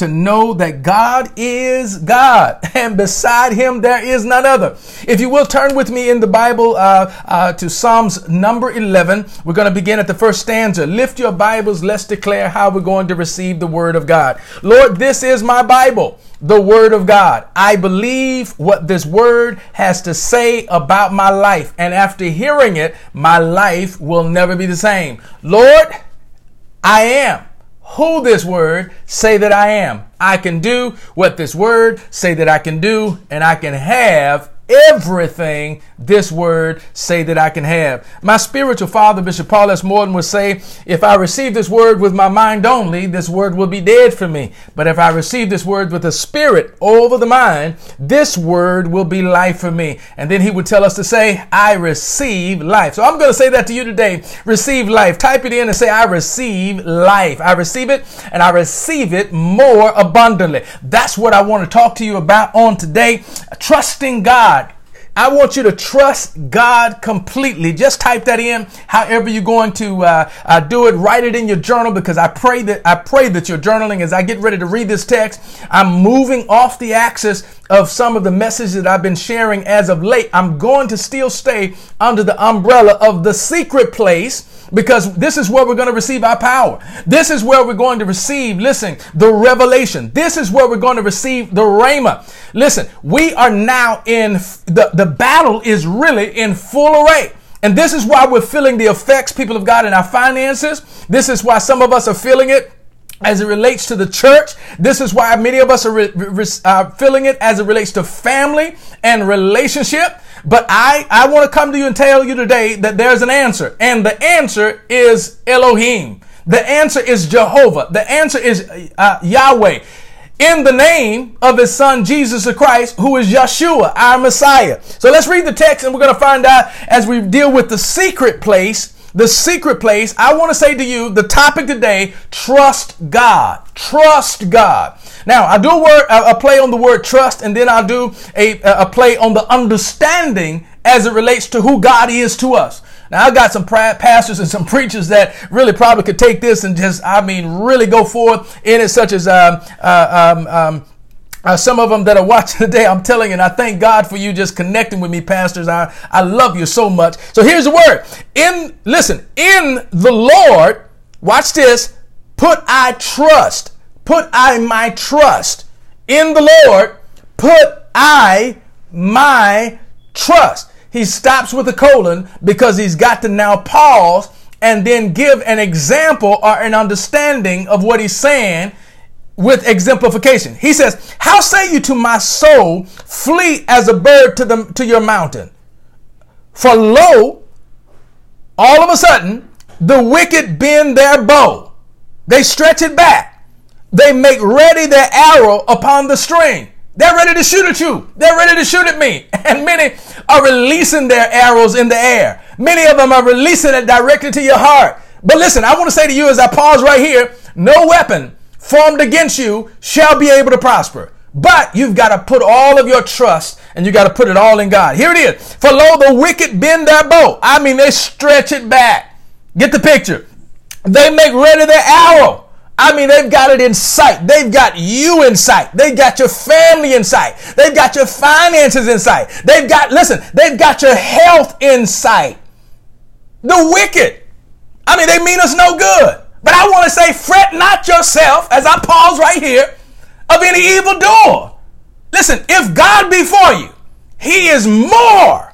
to know that God is God and beside him there is none other. If you will turn with me in the Bible uh, uh, to Psalms number 11, we're going to begin at the first stanza. Lift your Bibles, let's declare how we're going to receive the word of God. Lord, this is my Bible the word of God. I believe what this word has to say about my life. And after hearing it, my life will never be the same. Lord, I am who this word say that I am. I can do what this word say that I can do and I can have everything this word say that I can have. My spiritual father, Bishop Paul S. Morton, would say, if I receive this word with my mind only, this word will be dead for me. But if I receive this word with the spirit over the mind, this word will be life for me. And then he would tell us to say, I receive life. So I'm going to say that to you today. Receive life. Type it in and say, I receive life. I receive it and I receive it more abundantly. That's what I want to talk to you about on today. Trusting God I want you to trust God completely. Just type that in. However you're going to uh, uh, do it, write it in your journal because I pray that I pray that you're journaling as I get ready to read this text. I'm moving off the axis of some of the messages that I've been sharing as of late. I'm going to still stay under the umbrella of the secret place because this is where we're going to receive our power. This is where we're going to receive, listen, the revelation. This is where we're going to receive the rhema. Listen, we are now in the, the battle is really in full array. And this is why we're feeling the effects, people of God, in our finances. This is why some of us are feeling it as it relates to the church. This is why many of us are re- re- uh, feeling it as it relates to family and relationship. But I, I want to come to you and tell you today that there's an answer. And the answer is Elohim. The answer is Jehovah. The answer is uh, Yahweh. In the name of his son Jesus Christ, who is Yeshua, our Messiah. So let's read the text and we're going to find out as we deal with the secret place the secret place, I want to say to you the topic today trust God. Trust God. Now, I do a, word, a play on the word trust, and then I'll do a, a play on the understanding as it relates to who God is to us. Now, I got some pastors and some preachers that really probably could take this and just, I mean, really go forth in it, such as um, uh, um, um, uh, some of them that are watching today, I'm telling you, and I thank God for you just connecting with me, pastors. I, I love you so much. So here's the word. In, listen, in the Lord, watch this, put I trust, put I my trust. In the Lord, put I my trust. He stops with a colon because he's got to now pause and then give an example or an understanding of what he's saying with exemplification. He says, How say you to my soul, flee as a bird to the to your mountain? For lo, all of a sudden, the wicked bend their bow. They stretch it back. They make ready their arrow upon the string. They're ready to shoot at you. They're ready to shoot at me. And many are releasing their arrows in the air. Many of them are releasing it directly to your heart. But listen, I want to say to you as I pause right here, no weapon formed against you shall be able to prosper. But you've got to put all of your trust and you got to put it all in God. Here it is. For lo, the wicked bend their bow. I mean, they stretch it back. Get the picture. They make ready their arrow. I mean, they've got it in sight. They've got you in sight. They've got your family in sight. They've got your finances in sight. They've got, listen, they've got your health in sight. The wicked. I mean, they mean us no good. But I want to say, fret not yourself, as I pause right here, of any evil door. Listen, if God be for you, He is more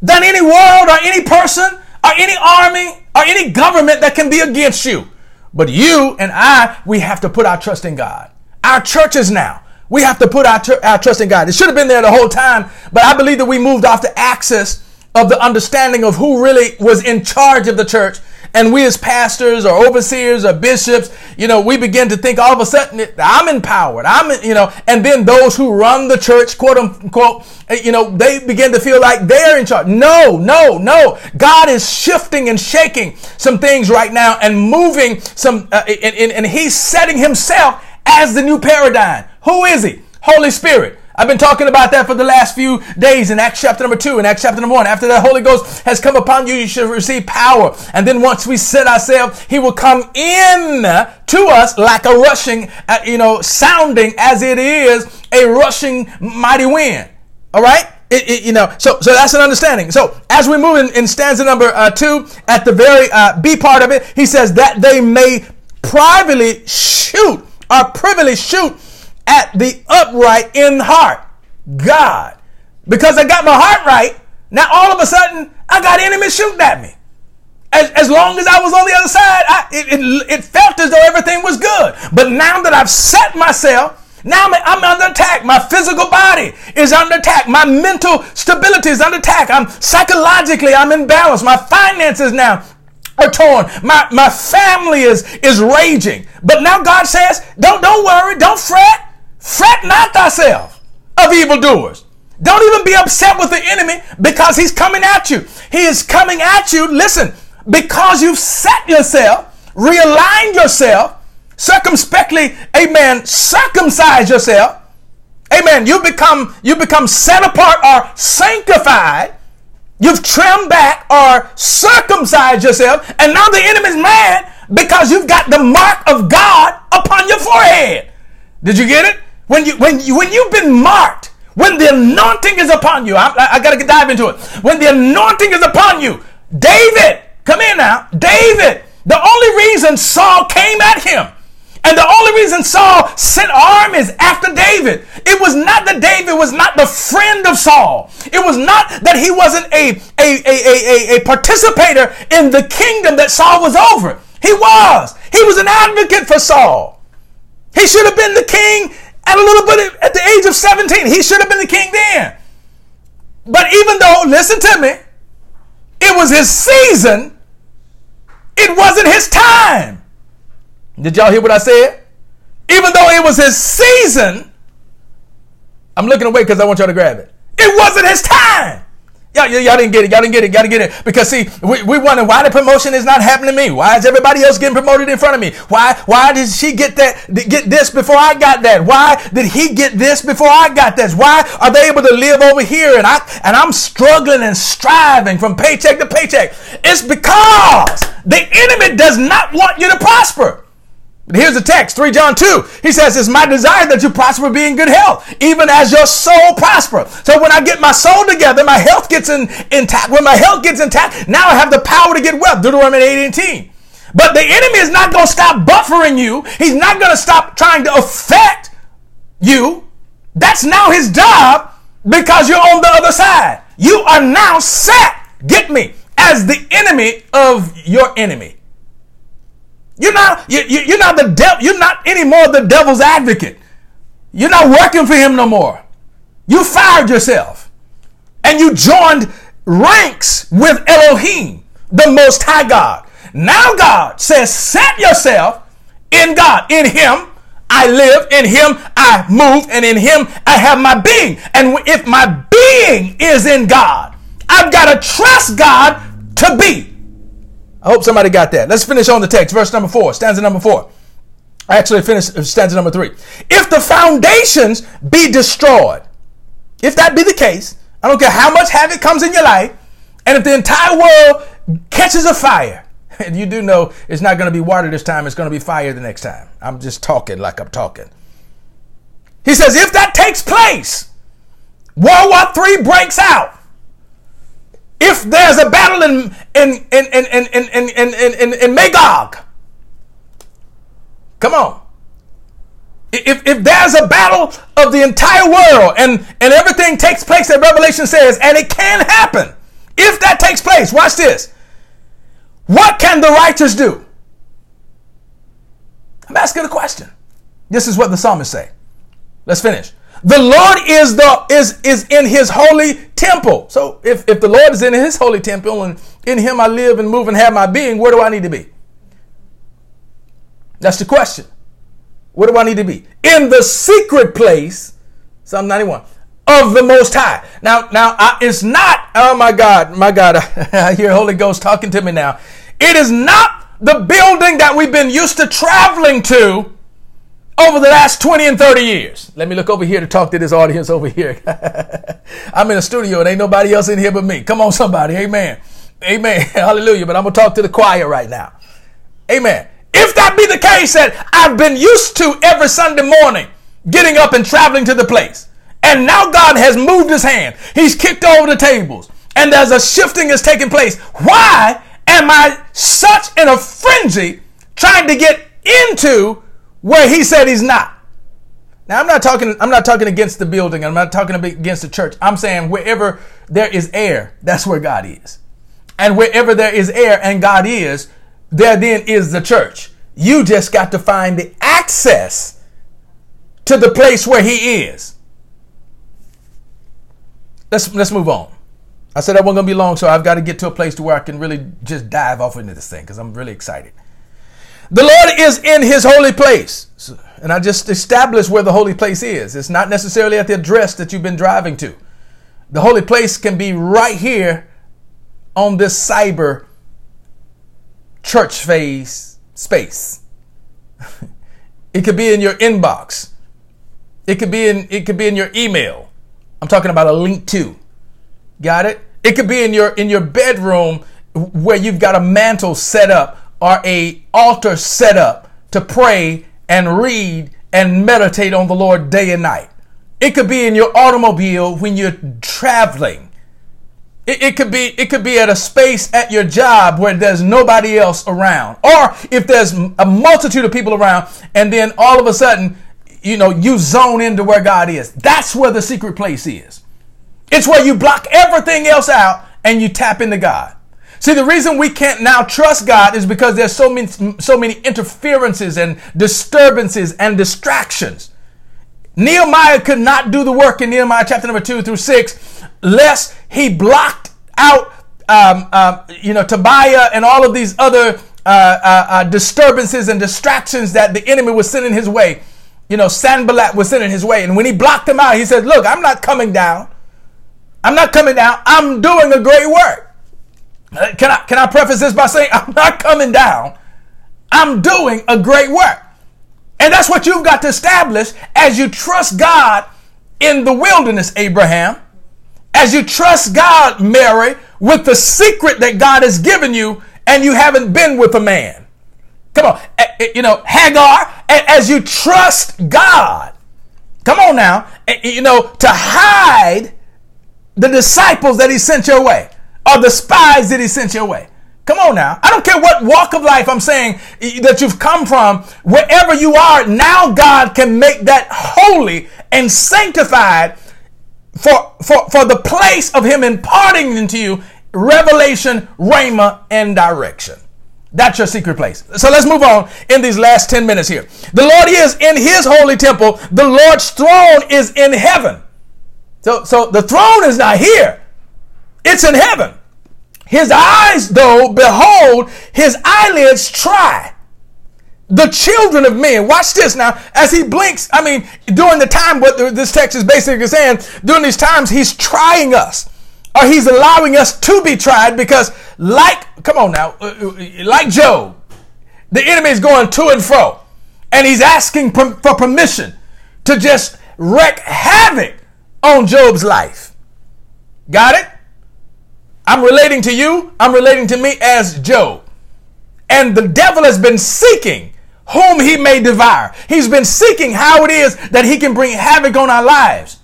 than any world or any person or any army or any government that can be against you. But you and I, we have to put our trust in God. Our churches now, we have to put our, tr- our trust in God. It should have been there the whole time, but I believe that we moved off the axis of the understanding of who really was in charge of the church and we as pastors or overseers or bishops, you know, we begin to think all of a sudden I'm empowered. I'm, you know, and then those who run the church, quote unquote, eh, you know, they begin to feel like they're in charge. No, no, no. God is shifting and shaking some things right now and moving some, uh, and, and, and he's setting himself as the new paradigm. Who is he? Holy Spirit. I've been talking about that for the last few days in Acts chapter number two and Acts chapter number one. After the Holy Ghost has come upon you, you should receive power. And then once we set ourselves, He will come in to us like a rushing, uh, you know, sounding as it is a rushing mighty wind. All right? It, it, you know, so so that's an understanding. So as we move in, in stanza number uh, two, at the very uh, B part of it, he says that they may privately shoot or privily shoot at the upright in heart. God, because I got my heart right, now all of a sudden I got enemies shooting at me. As, as long as I was on the other side, I, it, it, it felt as though everything was good. But now that I've set myself now I'm, under attack. My physical body is under attack. My mental stability is under attack. I'm psychologically, I'm imbalanced. My finances now are torn. My, my family is, is raging. But now God says, don't, don't worry. Don't fret. Fret not thyself of evildoers. Don't even be upset with the enemy because he's coming at you. He is coming at you. Listen, because you've set yourself, realigned yourself, circumspectly, amen, circumcise yourself. Amen. You become you become set apart or sanctified. You've trimmed back or circumcised yourself, and now the enemy's mad because you've got the mark of God upon your forehead. Did you get it? When you when you when you've been marked, when the anointing is upon you, I, I, I got to dive into it. When the anointing is upon you, David, come in now, David. The only reason Saul came at him and the only reason Saul sent armies after David, it was not that David was not the friend of Saul. It was not that he wasn't a, a, a, a, a participator in the kingdom that Saul was over. He was. He was an advocate for Saul. He should have been the king at a little bit at the age of 17. He should have been the king then. But even though, listen to me, it was his season, it wasn't his time. Did y'all hear what I said? Even though it was his season, I'm looking away because I want y'all to grab it. It wasn't his time. Y'all, y'all didn't get it. Y'all didn't get it. Y'all didn't get it. Because see, we, we wonder why the promotion is not happening to me. Why is everybody else getting promoted in front of me? Why why did she get that get this before I got that? Why did he get this before I got this? Why are they able to live over here and I and I'm struggling and striving from paycheck to paycheck? It's because the enemy does not want you to prosper. Here's the text, 3 John 2. He says, It's my desire that you prosper, be in good health, even as your soul prosper. So when I get my soul together, my health gets in, intact. When my health gets intact, now I have the power to get wealth. Deuteronomy 18. But the enemy is not going to stop buffering you. He's not going to stop trying to affect you. That's now his job because you're on the other side. You are now set, get me, as the enemy of your enemy. You're not, you, you, you're not the devil, you're not anymore the devil's advocate. You're not working for him no more. You fired yourself and you joined ranks with Elohim, the most high God. Now God says, set yourself in God. In him I live, in him I move, and in him I have my being. And if my being is in God, I've got to trust God to be. I hope somebody got that. Let's finish on the text. Verse number four, stanza number four. I actually finished uh, stanza number three. If the foundations be destroyed, if that be the case, I don't care how much havoc comes in your life, and if the entire world catches a fire, and you do know it's not going to be water this time, it's going to be fire the next time. I'm just talking like I'm talking. He says, if that takes place, World War III breaks out, if there's a battle in in in in in in in, in, in, in Magog, come on. If, if there's a battle of the entire world and, and everything takes place that Revelation says, and it can happen, if that takes place, watch this. What can the righteous do? I'm asking a question. This is what the psalmist say. Let's finish. The Lord is the is is in his holy temple. So if, if the Lord is in his holy temple and in him I live and move and have my being, where do I need to be? That's the question. Where do I need to be? In the secret place, Psalm 91, of the Most High. Now, now I, it's not, oh my God, my God, I hear Holy Ghost talking to me now. It is not the building that we've been used to traveling to over the last 20 and 30 years. Let me look over here to talk to this audience over here. I'm in a studio and ain't nobody else in here but me. Come on, somebody. Amen. Amen. Hallelujah. But I'm going to talk to the choir right now. Amen. If that be the case that I've been used to every Sunday morning getting up and traveling to the place, and now God has moved his hand, he's kicked over the tables, and there's a shifting is taking place. Why am I such in a frenzy trying to get into where he said he's not? Now I'm not talking I'm not talking against the building, I'm not talking against the church. I'm saying wherever there is air, that's where God is. And wherever there is air and God is, there then is the church. You just got to find the access to the place where he is. Let's let's move on. I said that wasn't gonna be long, so I've got to get to a place to where I can really just dive off into this thing because I'm really excited. The Lord is in his holy place. And I just established where the holy place is. It's not necessarily at the address that you've been driving to. The holy place can be right here on this cyber church phase space. it could be in your inbox. It could be in it could be in your email. I'm talking about a link to. Got it? It could be in your in your bedroom where you've got a mantle set up or a altar set up to pray and read and meditate on the Lord day and night. It could be in your automobile when you're traveling. It, it, could be it could be at a space at your job where there's nobody else around, or if there's a multitude of people around, and then all of a sudden, you know, you zone into where God is. That's where the secret place is. It's where you block everything else out and you tap into God. See, the reason we can't now trust God is because there's so many so many interferences and disturbances and distractions. Nehemiah could not do the work in Nehemiah chapter number two through six lest he blocked out, um, um, you know, Tobiah and all of these other uh, uh, uh, disturbances and distractions that the enemy was sending his way. You know, Sanballat was sending his way. And when he blocked them out, he said, Look, I'm not coming down. I'm not coming down. I'm doing a great work. Uh, can I, can I preface this by saying, I'm not coming down. I'm doing a great work. And that's what you've got to establish as you trust God in the wilderness, Abraham as you trust God, Mary, with the secret that God has given you and you haven't been with a man. Come on, you know, Hagar, as you trust God, come on now, you know, to hide the disciples that he sent your way or the spies that he sent your way. Come on now. I don't care what walk of life I'm saying that you've come from. Wherever you are, now God can make that holy and sanctified for, for, for the place of him imparting into you revelation, rhema, and direction. That's your secret place. So let's move on in these last 10 minutes here. The Lord is in his holy temple. The Lord's throne is in heaven. So, so the throne is not here. It's in heaven. His eyes, though, behold, his eyelids try the children of men. Watch this now. As he blinks, I mean, during the time, what this text is basically saying, during these times, he's trying us. Or he's allowing us to be tried because, like, come on now, uh, uh, like Job, the enemy is going to and fro. And he's asking for permission to just wreak havoc on Job's life. Got it? I'm relating to you, I'm relating to me as Job. And the devil has been seeking whom he may devour. He's been seeking how it is that he can bring havoc on our lives.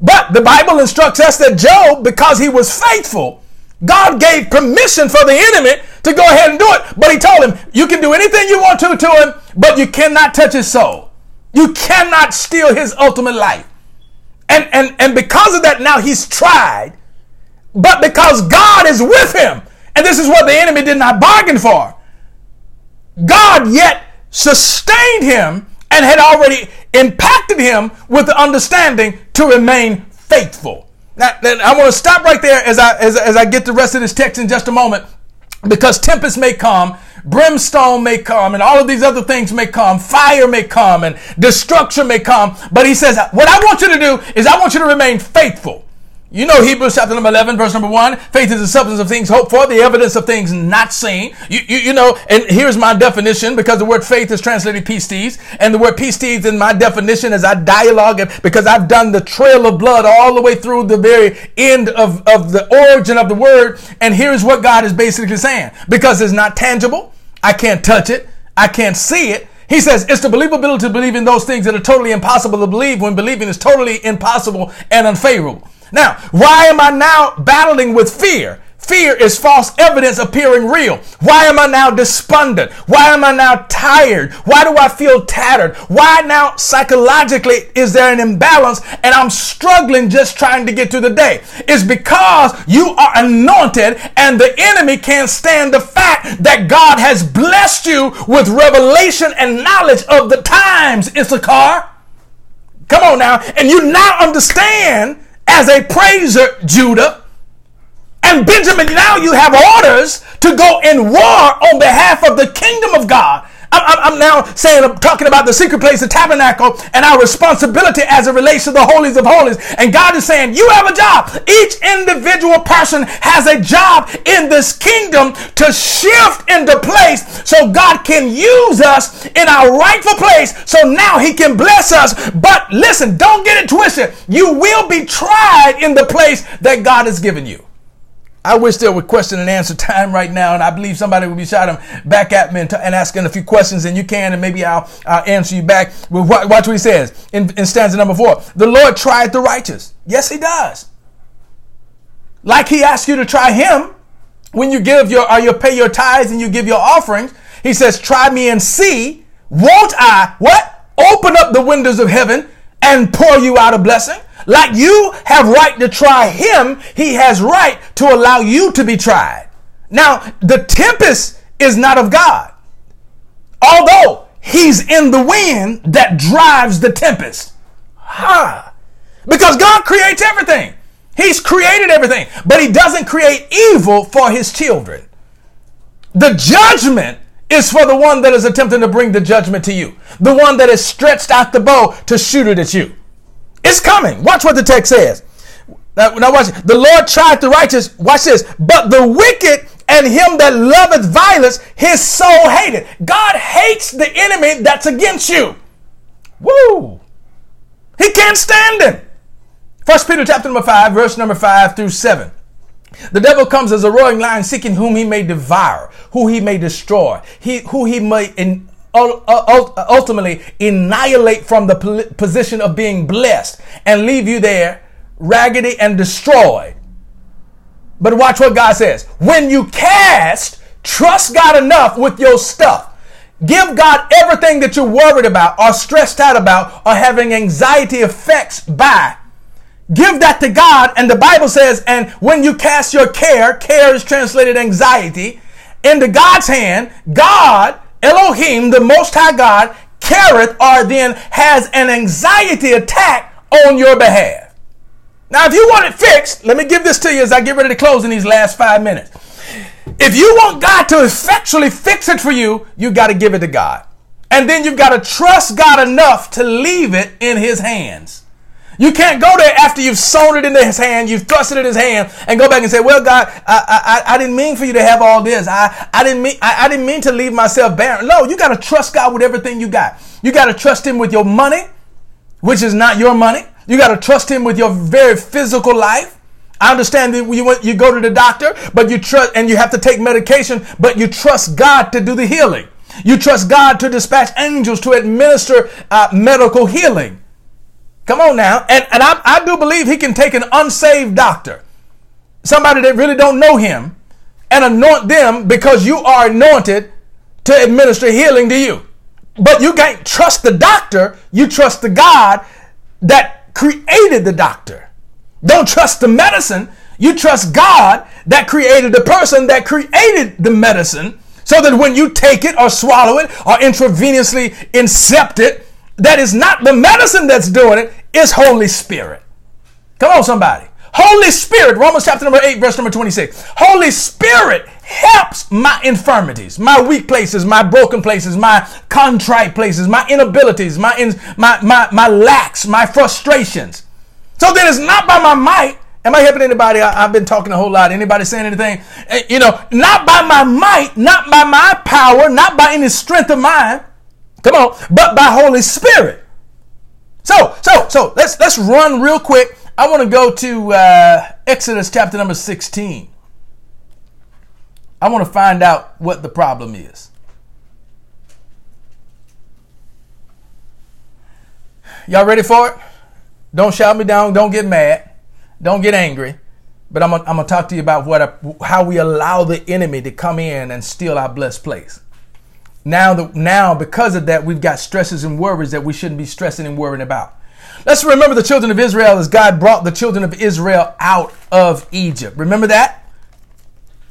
But the Bible instructs us that Job, because he was faithful, God gave permission for the enemy to go ahead and do it. But he told him, you can do anything you want to to him, but you cannot touch his soul. You cannot steal his ultimate life. And, and, and because of that, now he's tried. But because God is with him, and this is what the enemy did not bargain for, God yet sustained him and had already impacted him with the understanding to remain faithful. Now, I want to stop right there as I, as, as I get the rest of this text in just a moment because tempest may come, brimstone may come, and all of these other things may come, fire may come, and destruction may come. But he says, What I want you to do is I want you to remain faithful. You know Hebrews chapter number 11, verse number 1. Faith is the substance of things hoped for, the evidence of things not seen. You, you, you know, and here's my definition because the word faith is translated pistis. And the word pistis in my definition as I dialogue it because I've done the trail of blood all the way through the very end of, of the origin of the word. And here's what God is basically saying because it's not tangible. I can't touch it. I can't see it. He says it's the believability to believe in those things that are totally impossible to believe when believing is totally impossible and unfavorable. Now, why am I now battling with fear? Fear is false evidence appearing real. Why am I now despondent? Why am I now tired? Why do I feel tattered? Why now psychologically is there an imbalance and I'm struggling just trying to get through the day? It's because you are anointed and the enemy can't stand the fact that God has blessed you with revelation and knowledge of the times, Issachar. Come on now. And you now understand as a praiser, Judah. And Benjamin, now you have orders to go in war on behalf of the kingdom of God. I'm, I'm, now saying, I'm talking about the secret place, the tabernacle, and our responsibility as it relates to the holies of holies. And God is saying, you have a job. Each individual person has a job in this kingdom to shift into place so God can use us in our rightful place. So now he can bless us. But listen, don't get it twisted. You will be tried in the place that God has given you. I wish there were question and answer time right now, and I believe somebody would be shouting back at me and, t- and, asking a few questions, and you can, and maybe I'll, I'll answer you back. Well, watch what he says in, in stanza number four. The Lord tried the righteous. Yes, he does. Like he asked you to try him when you give your or you pay your tithes and you give your offerings. He says, "Try me and see, won't I what open up the windows of heaven and pour you out a blessing?" Like you have right to try him, he has right to allow you to be tried. Now, the tempest is not of God. Although he's in the wind that drives the tempest. Ha! Because God creates everything. He's created everything, but he doesn't create evil for his children. The judgment is for the one that is attempting to bring the judgment to you. The one that has stretched out the bow to shoot it at you. It's coming. Watch what the text says. Now, now watch. The Lord tried the righteous. Watch this. But the wicked and him that loveth violence, his soul hated. God hates the enemy that's against you. Woo! He can't stand him. First Peter chapter number five, verse number five through seven. The devil comes as a roaring lion, seeking whom he may devour, who he may destroy, he who he may in, Uh, uh, ultimately annihilate from the position of being blessed and leave you there raggedy and destroyed. But watch what God says. When you cast, trust God enough with your stuff. Give God everything that you're worried about or stressed out about or having anxiety effects by. Give that to God. And the Bible says, and when you cast your care, care is translated anxiety, into God's hand, God Elohim, the Most High God, careth or then has an anxiety attack on your behalf. Now, if you want it fixed, let me give this to you as I get ready to close in these last five minutes. If you want God to effectually fix it for you, you got to give it to God. And then you've got to trust God enough to leave it in His hands. You can't go there after you've sewn it into his hand, you've thrust it in his hand, and go back and say, "Well, God, I, I, I didn't mean for you to have all this. I, I didn't mean I, I didn't mean to leave myself barren." No, you got to trust God with everything you got. You got to trust Him with your money, which is not your money. You got to trust Him with your very physical life. I understand that you went, you go to the doctor, but you trust and you have to take medication, but you trust God to do the healing. You trust God to dispatch angels to administer uh, medical healing. Come on now. And, and I, I do believe he can take an unsaved doctor, somebody that really don't know him, and anoint them because you are anointed to administer healing to you. But you can't trust the doctor, you trust the God that created the doctor. Don't trust the medicine, you trust God that created the person that created the medicine so that when you take it or swallow it or intravenously incept it, that is not the medicine that's doing it, it's Holy Spirit. Come on, somebody. Holy Spirit, Romans chapter number 8, verse number 26. Holy Spirit helps my infirmities, my weak places, my broken places, my contrite places, my inabilities, my, in, my, my, my lacks, my frustrations. So that it's not by my might, Am I helping anybody? I, have been talking a whole lot. Anybody saying anything? Eh, you know, not by my might, not by my power, not by any strength of mine. Come on, but by Holy Spirit. So, so, so let's let's run real quick. I want to go to uh, Exodus chapter number 16. I want to find out what the problem is. Y'all ready for it? Don't shout me down. Don't get mad. Don't get angry. But I'm going to talk to you about what how we allow the enemy to come in and steal our blessed place. Now, the, now because of that, we've got stresses and worries that we shouldn't be stressing and worrying about. Let's remember the children of Israel as God brought the children of Israel out of Egypt. Remember that?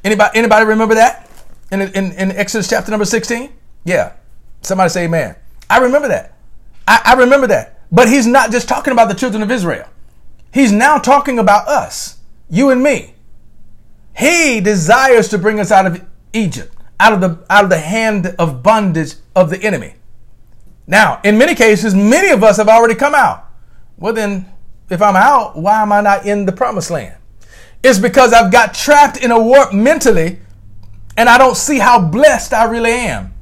Anybody, anybody remember that in, in, in Exodus chapter number 16? Yeah. Somebody say amen. I remember that. I, I remember that. But he's not just talking about the children of Israel. He's now talking about us, you and me. He desires to bring us out of Egypt, out of the out of the hand of bondage of the enemy. Now, in many cases, many of us have already come out. Well, then, if I'm out, why am I not in the promised land? It's because I've got trapped in a warp mentally and I don't see how blessed I really am.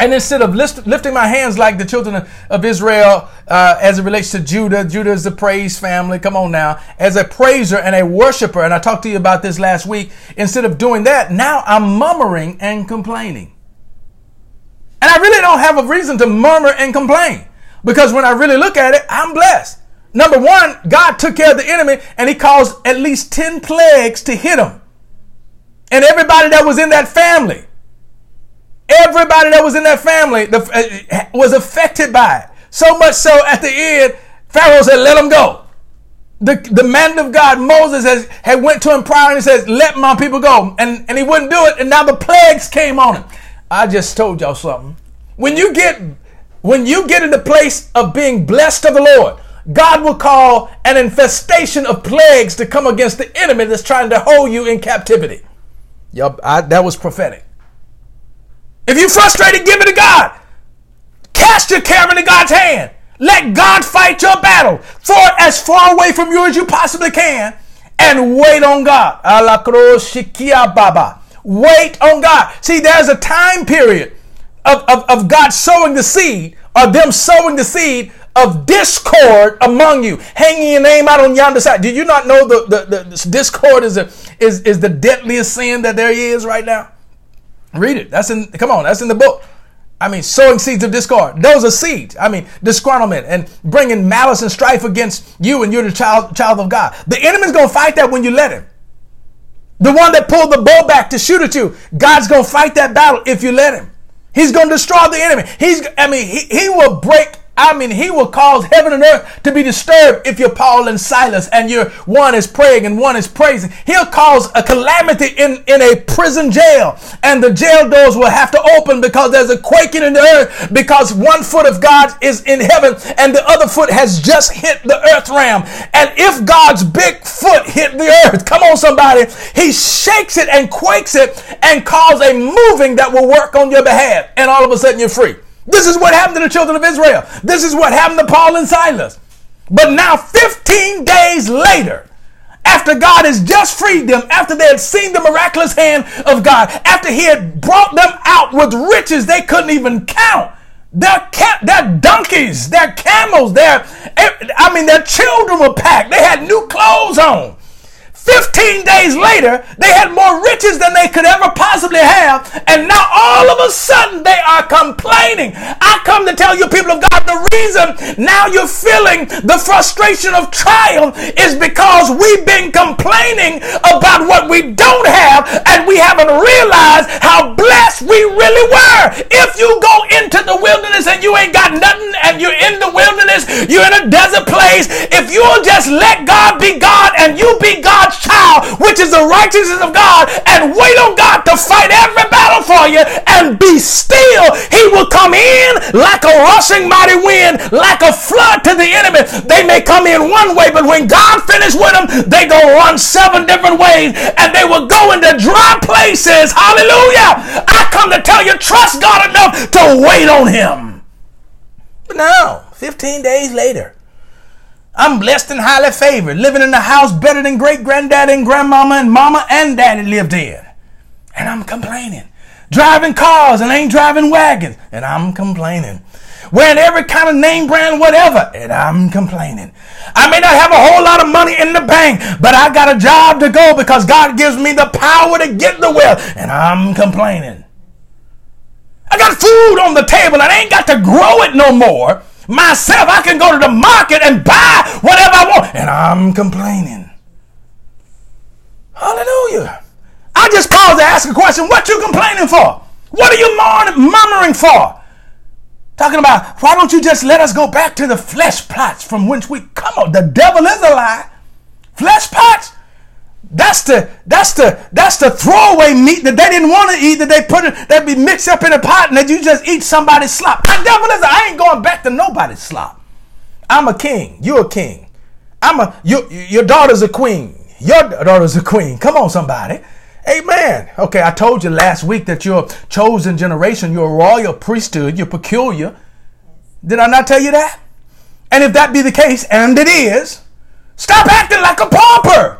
And instead of lift, lifting my hands like the children of, Israel uh, as it relates to Judah, Judah is the praise family. Come on now. As a praiser and a worshiper, and I talked to you about this last week, instead of doing that, now I'm murmuring and complaining. And I really don't have a reason to murmur and complain because when I really look at it, I'm blessed. Number one, God took care of the enemy and he caused at least 10 plagues to hit him. And everybody that was in that family Everybody that was in that family uh, was affected by it. So much so at the end, Pharaoh said, let them go. The, the man of God, Moses, has, had went to him prior and he says, let my people go. And, and he wouldn't do it. And now the plagues came on him. I just told y'all something. When you get, when you get in the place of being blessed of the Lord, God will call an infestation of plagues to come against the enemy that's trying to hold you in captivity. Yep, I, that was prophetic. If you're frustrated, give it to God. Cast your care into God's hand. Let God fight your battle. It as far away from you as you possibly can and wait on God. Wait on God. See, there's a time period of, of, of God sowing the seed, or them sowing the seed of discord among you, hanging your name out on yonder side. Did you not know the, the, the discord is, a, is, is the deadliest sin that there is right now? Read it. That's in, come on, that's in the book. I mean, sowing seeds of discord. Those are seeds. I mean, disgruntlement and bringing malice and strife against you and you're the child, child of God. The enemy's going to fight that when you let him. The one that pulled the bow back to shoot at you, God's going to fight that battle if you let him. He's going to destroy the enemy. He's, I mean, he, he will break I mean, he will cause heaven and earth to be disturbed if you're Paul and Silas and you're one is praying and one is praising. He'll cause a calamity in, in a prison jail and the jail doors will have to open because there's a quaking in the earth because one foot of God is in heaven and the other foot has just hit the earth realm. And if God's big foot hit the earth, come on somebody, he shakes it and quakes it and cause a moving that will work on your behalf. And all of a sudden you're free. This is what happened to the children of Israel. This is what happened to Paul and Silas. But now, 15 days later, after God has just freed them, after they had seen the miraculous hand of God, after He had brought them out with riches they couldn't even count, their, ca- their donkeys, their camels, their, eh, I mean, their children were packed. They had new clothes on. 15 days later, they had more riches than they could ever possibly have. And now all of a sudden they are complaining. I come to tell you, people of God, the reason now you're feeling the frustration of trial is because we've been complaining about what we don't have and we haven't realized how blessed we really were. If you go into the wilderness and you ain't got nothing and you're in the wilderness, you're in a desert place, if you'll just let God be God and you be God God's child, which is the righteousness of God, and wait on God to fight every battle for you and be still. He will come in like a rushing mighty wind, like a flood to the enemy. They may come in one way, but when God finished with them, they go run seven different ways and they will go into dry places. Hallelujah. I come to tell you, trust God enough to wait on him. But now, 15 days later, I'm blessed and highly favored, living in a house better than great granddaddy and grandmama and mama and daddy lived in. And I'm complaining. Driving cars and ain't driving wagons. And I'm complaining. Wearing every kind of name brand, whatever. And I'm complaining. I may not have a whole lot of money in the bank, but I got a job to go because God gives me the power to get the wealth. And I'm complaining. I got food on the table and I ain't got to grow it no more myself. I can go to the market and buy whatever I want. And I'm complaining. Hallelujah. I just pause to ask a question. What you complaining for? What are you murmuring for? Talking about, why don't you just let us go back to the flesh pots from whence we come on. The devil is a lie. Flesh pots? That's the that's the that's the throwaway meat that they didn't want to eat that they put it that be mixed up in a pot and that you just eat somebody's slop. The devil is I ain't going back to nobody's slop. I'm a king. You're a king. I'm a your your daughter's a queen. Your daughter's a queen. Come on, somebody. Amen. Okay, I told you last week that you're a chosen generation, you're a royal priesthood, you're peculiar. Did I not tell you that? And if that be the case, and it is, stop acting like a pauper.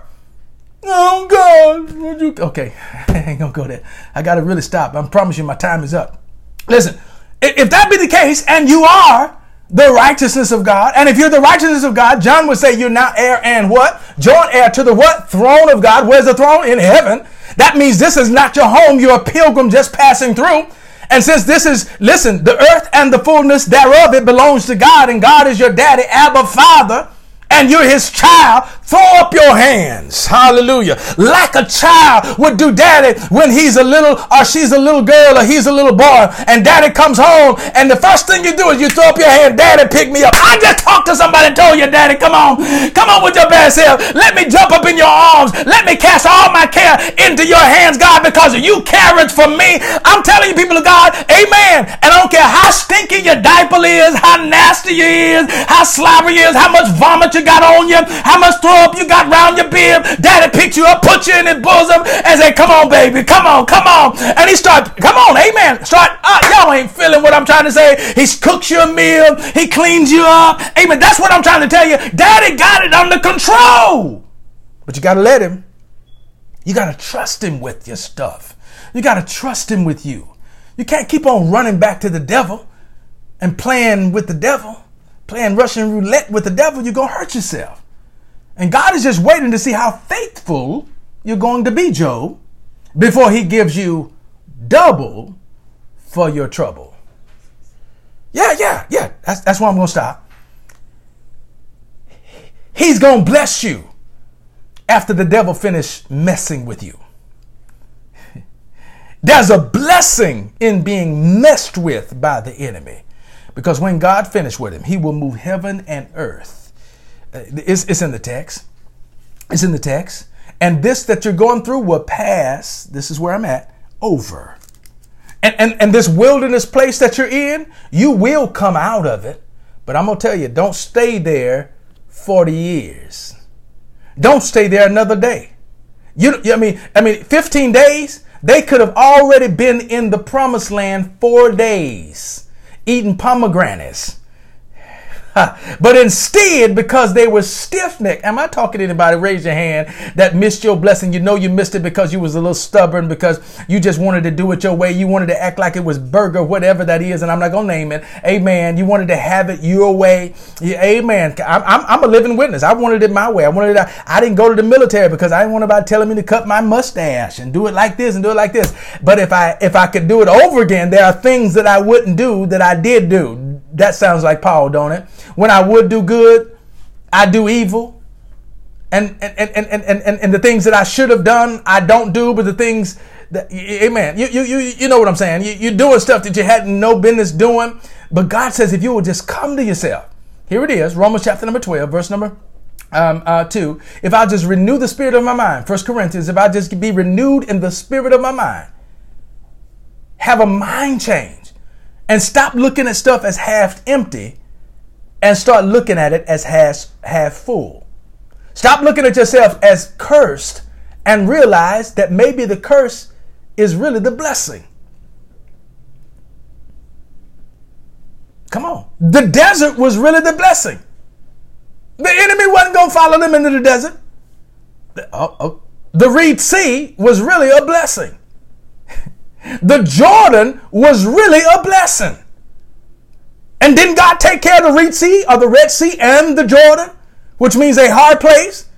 Oh God, would you? Okay, I ain't gonna go there. I gotta really stop. I promise you, my time is up. Listen, if that be the case, and you are the righteousness of God, and if you're the righteousness of God, John would say you're now heir and what? Joint heir to the what? Throne of God. Where's the throne? In heaven. That means this is not your home. You're a pilgrim just passing through. And since this is, listen, the earth and the fullness thereof, it belongs to God, and God is your daddy, Abba Father and you're his child, throw up your hands. Hallelujah. Like a child would do daddy when he's a little or she's a little girl or he's a little boy and daddy comes home and the first thing you do is you throw up your hand, daddy pick me up. I just talked to somebody and told you, daddy, come on. Come on with your best self. Let me jump up in your arms. Let me cast all my care into your hands, God, because you caring for me. I'm telling you, people of God, amen. And I don't care how stinky your diaper is, how nasty you is, how slobbery you is, how much vomit you you got on you, how much throw you got round your bib. Daddy picked you up, put you in his bosom, and said, Come on, baby, come on, come on. And he start, come on, amen. Start, uh, y'all ain't feeling what I'm trying to say. He cooks you a meal, he cleans you up. Amen. That's what I'm trying to tell you. Daddy got it under control. But you gotta let him. You gotta trust him with your stuff. You gotta trust him with you. You can't keep on running back to the devil and playing with the devil playing Russian roulette with the devil, you're to hurt yourself. And God is just waiting to see how faithful you're going to be, Job, before he gives you double for your trouble. Yeah, yeah, yeah. That's, that's where I'm going to stop. He's going to bless you after the devil finished messing with you. There's a blessing in being messed with by the enemy. Because when God finished with him, he will move heaven and earth. Uh, it's, it's in the text. It's in the text. And this that you're going through will pass, this is where I'm at, over. And, and, and this wilderness place that you're in, you will come out of it. But I'm going to tell you, don't stay there 40 years. Don't stay there another day. You, I mean, I mean, 15 days, they could have already been in the promised land four days eating pomegranates. but instead, because they were stiff necked, am I talking to anybody? Raise your hand that missed your blessing. You know you missed it because you was a little stubborn, because you just wanted to do it your way. You wanted to act like it was burger, whatever that is, and I'm not gonna name it. Amen. You wanted to have it your way. Yeah, amen. I'm, I'm, I'm, a living witness. I wanted it my way. I wanted it. I didn't go to the military because I didn't want anybody telling me to cut my mustache and do it like this and do it like this. But if I if I could do it over again, there are things that I wouldn't do that I did do. That sounds like Paul, don't it? When I would do good, I do evil. And and, and, and, and, and, the things that I should have done, I don't do, but the things that amen. You you you you know what I'm saying. You, you're doing stuff that you had no business doing. But God says if you will just come to yourself. Here it is, Romans chapter number 12, verse number um, uh, 2. If I just renew the spirit of my mind, First Corinthians, if I just be renewed in the spirit of my mind, have a mind change and stop looking at stuff as half empty and start looking at it as half, half full. Stop looking at yourself as cursed and realize that maybe the curse is really the blessing. Come on. The desert was really the blessing. The enemy wasn't going to follow them into the desert. The, oh, oh. the Reed Sea was really a blessing. The Jordan was really a blessing. And didn't God take care of the Reed Sea or the Red Sea and the Jordan, which means a hard place?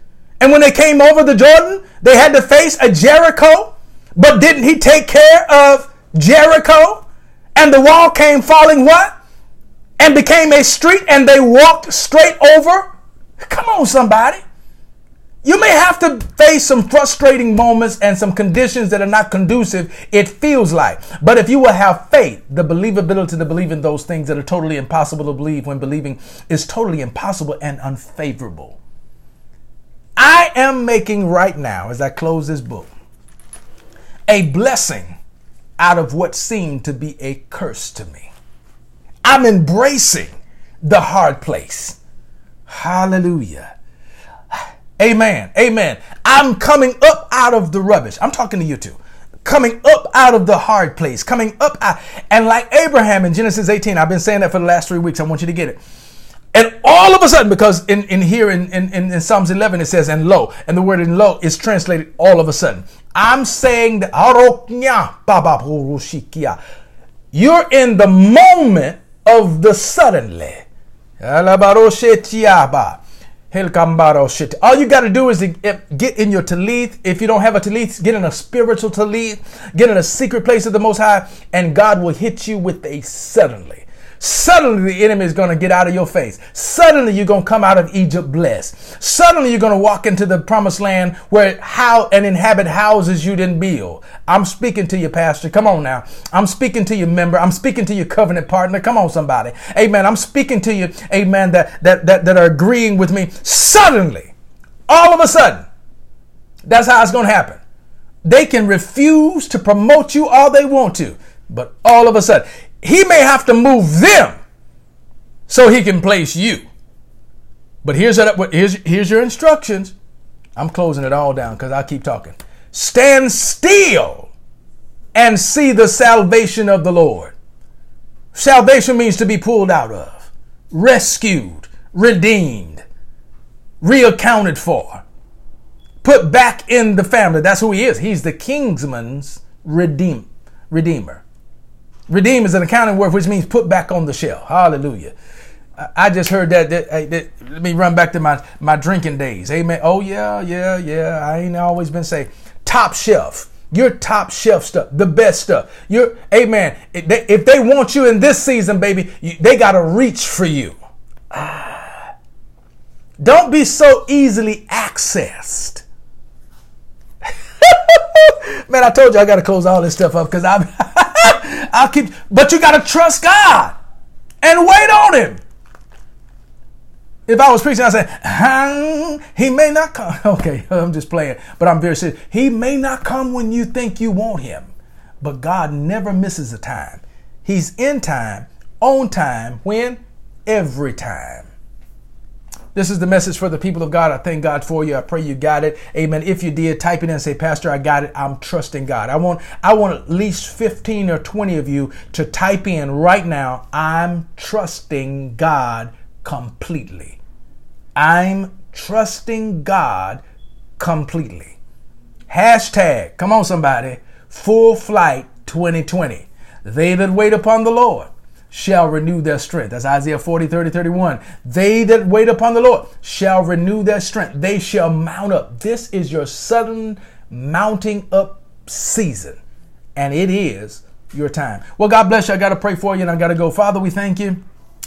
And when they came over the Jordan, they had to face a Jericho. But didn't he take care of Jericho? And the wall came falling what? And became a street and they walked straight over? Come on, somebody. You may have to face some frustrating moments and some conditions that are not conducive, it feels like. But if you will have faith, the believability to believe in those things that are totally impossible to believe when believing is totally impossible and unfavorable. I am making right now, as I close this book, a blessing out of what seemed to be a curse to me. I'm embracing the hard place. Hallelujah. Amen. Amen. I'm coming up out of the rubbish. I'm talking to you too. Coming up out of the hard place, coming up out. And like Abraham in Genesis 18, I've been saying that for the last three weeks. I want you to get it. And all of a sudden, because in, in here in, in, in Psalms 11, it says, and lo, and the word in lo is translated all of a sudden. I'm saying that you're in the moment of the suddenly. All you got to do is get in your tallith. If you don't have a tallith, get in a spiritual tallith, get in a secret place of the Most High, and God will hit you with a suddenly. Suddenly the enemy is going to get out of your face. Suddenly you're going to come out of Egypt blessed. Suddenly you're going to walk into the promised land where how and inhabit houses you didn't build. I'm speaking to you, pastor. Come on now. I'm speaking to you, member. I'm speaking to your covenant partner. Come on, somebody. Amen. I'm speaking to you, amen, that, that, that, that are agreeing with me. Suddenly, all of a sudden, that's how it's going to happen. They can refuse to promote you all they want to, but all of a sudden, he may have to move them so he can place you. But here's what, here's, here's your instructions. I'm closing it all down because I keep talking. Stand still and see the salvation of the Lord. Salvation means to be pulled out of, rescued, redeemed, reaccounted for, put back in the family. That's who he is. He's the kinsman's redeem, redeemer. Redeem is an accounting word which means put back on the shelf. Hallelujah. I just heard that, that, that, Let me run back to my, my drinking days. Amen. Oh, yeah, yeah, yeah. I ain't always been saying top shelf. Your top shelf stuff, the best stuff. Your amen. If they, if they want you in this season, baby, you, they got to reach for you. Don't be so easily accessed. Man, I told you I got to close all this stuff up because I'm. I'll keep, but you got to trust God and wait on Him. If I was preaching, I'd say, He may not come. Okay, I'm just playing, but I'm very serious. He may not come when you think you want Him, but God never misses a time. He's in time, on time, when? Every time. This is the message for the people of God. I thank God for you. I pray you got it. Amen. If you did, type it in and say, Pastor, I got it. I'm trusting God. I want I want at least 15 or 20 of you to type in right now, I'm trusting God completely. I'm trusting God completely. Hashtag, come on, somebody, full flight 2020. They that wait upon the Lord shall renew their strength. That's Isaiah 40, 30, 31. They that wait upon the Lord shall renew their strength. They shall mount up. This is your sudden mounting up season. And it is your time. Well, God bless you. I got to pray for you and I got to go. Father, we thank you.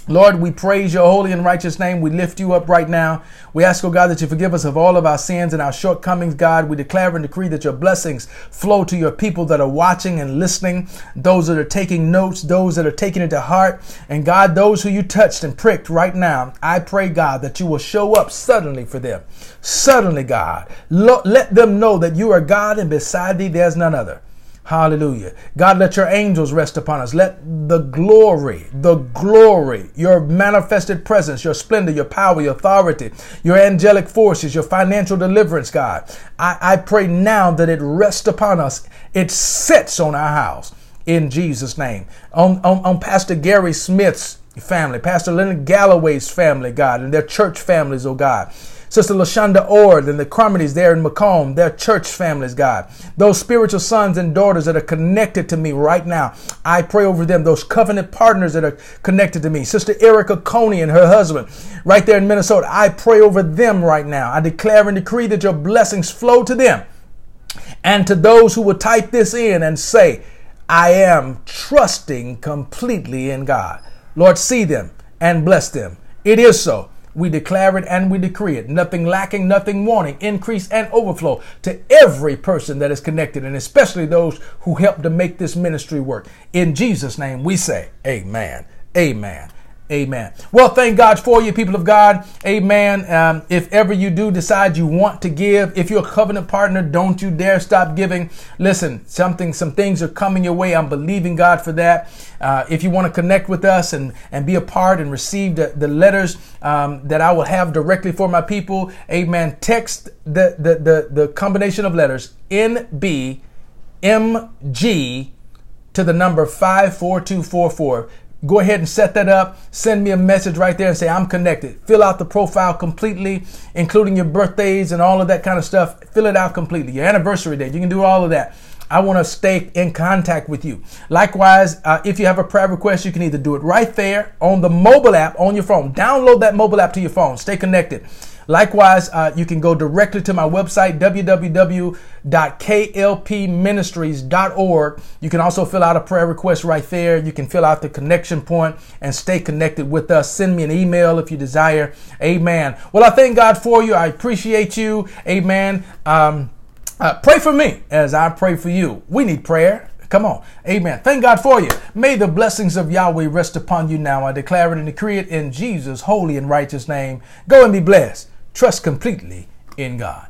Lord, we praise your holy and righteous name. We lift you up right now. We ask, oh God, that you forgive us of all of our sins and our shortcomings, God. We declare and decree that your blessings flow to your people that are watching and listening, those that are taking notes, those that are taking it to heart. And God, those who you touched and pricked right now, I pray, God, that you will show up suddenly for them. Suddenly, God. Let them know that you are God and beside thee there's none other. Hallelujah. God, let your angels rest upon us. Let the glory, the glory, your manifested presence, your splendor, your power, your authority, your angelic forces, your financial deliverance, God. I, I pray now that it rests upon us. It sits on our house in Jesus' name. On, on, on Pastor Gary Smith's family, Pastor Leonard Galloway's family, God, and their church families, oh God. Sister Lashonda Ord and the Carmodys there in Macomb, their church families, God. Those spiritual sons and daughters that are connected to me right now, I pray over them. Those covenant partners that are connected to me. Sister Erica Coney and her husband, right there in Minnesota, I pray over them right now. I declare and decree that your blessings flow to them. And to those who will type this in and say, I am trusting completely in God. Lord, see them and bless them. It is so. We declare it and we decree it. Nothing lacking, nothing wanting, increase and overflow to every person that is connected, and especially those who help to make this ministry work. In Jesus' name, we say, Amen. Amen. Amen. Well, thank God for you, people of God. Amen. Um, if ever you do decide you want to give, if you're a covenant partner, don't you dare stop giving. Listen, something, some things are coming your way. I'm believing God for that. Uh, if you want to connect with us and, and be a part and receive the, the letters um, that I will have directly for my people, amen. Text the, the, the, the combination of letters NBMG to the number 54244 go ahead and set that up. Send me a message right there and say, I'm connected. Fill out the profile completely, including your birthdays and all of that kind of stuff. Fill it out completely. Your anniversary date. You can do all of that. I want to stay in contact with you. Likewise, uh, if you have a prayer request, you can either do it right there on the mobile app on your phone. Download that mobile app to your phone. Stay connected. Likewise, uh, you can go directly to my website, www.klpministries.org. You can also fill out a prayer request right there. You can fill out the connection point and stay connected with us. Send me an email if you desire. Amen. Well, I thank God for you. I appreciate you. Amen. Um, uh, pray for me as I pray for you. We need prayer. Come on. Amen. Thank God for you. May the blessings of Yahweh rest upon you now. I declare it and decree it in Jesus' holy and righteous name. Go and be blessed. Trust completely in God.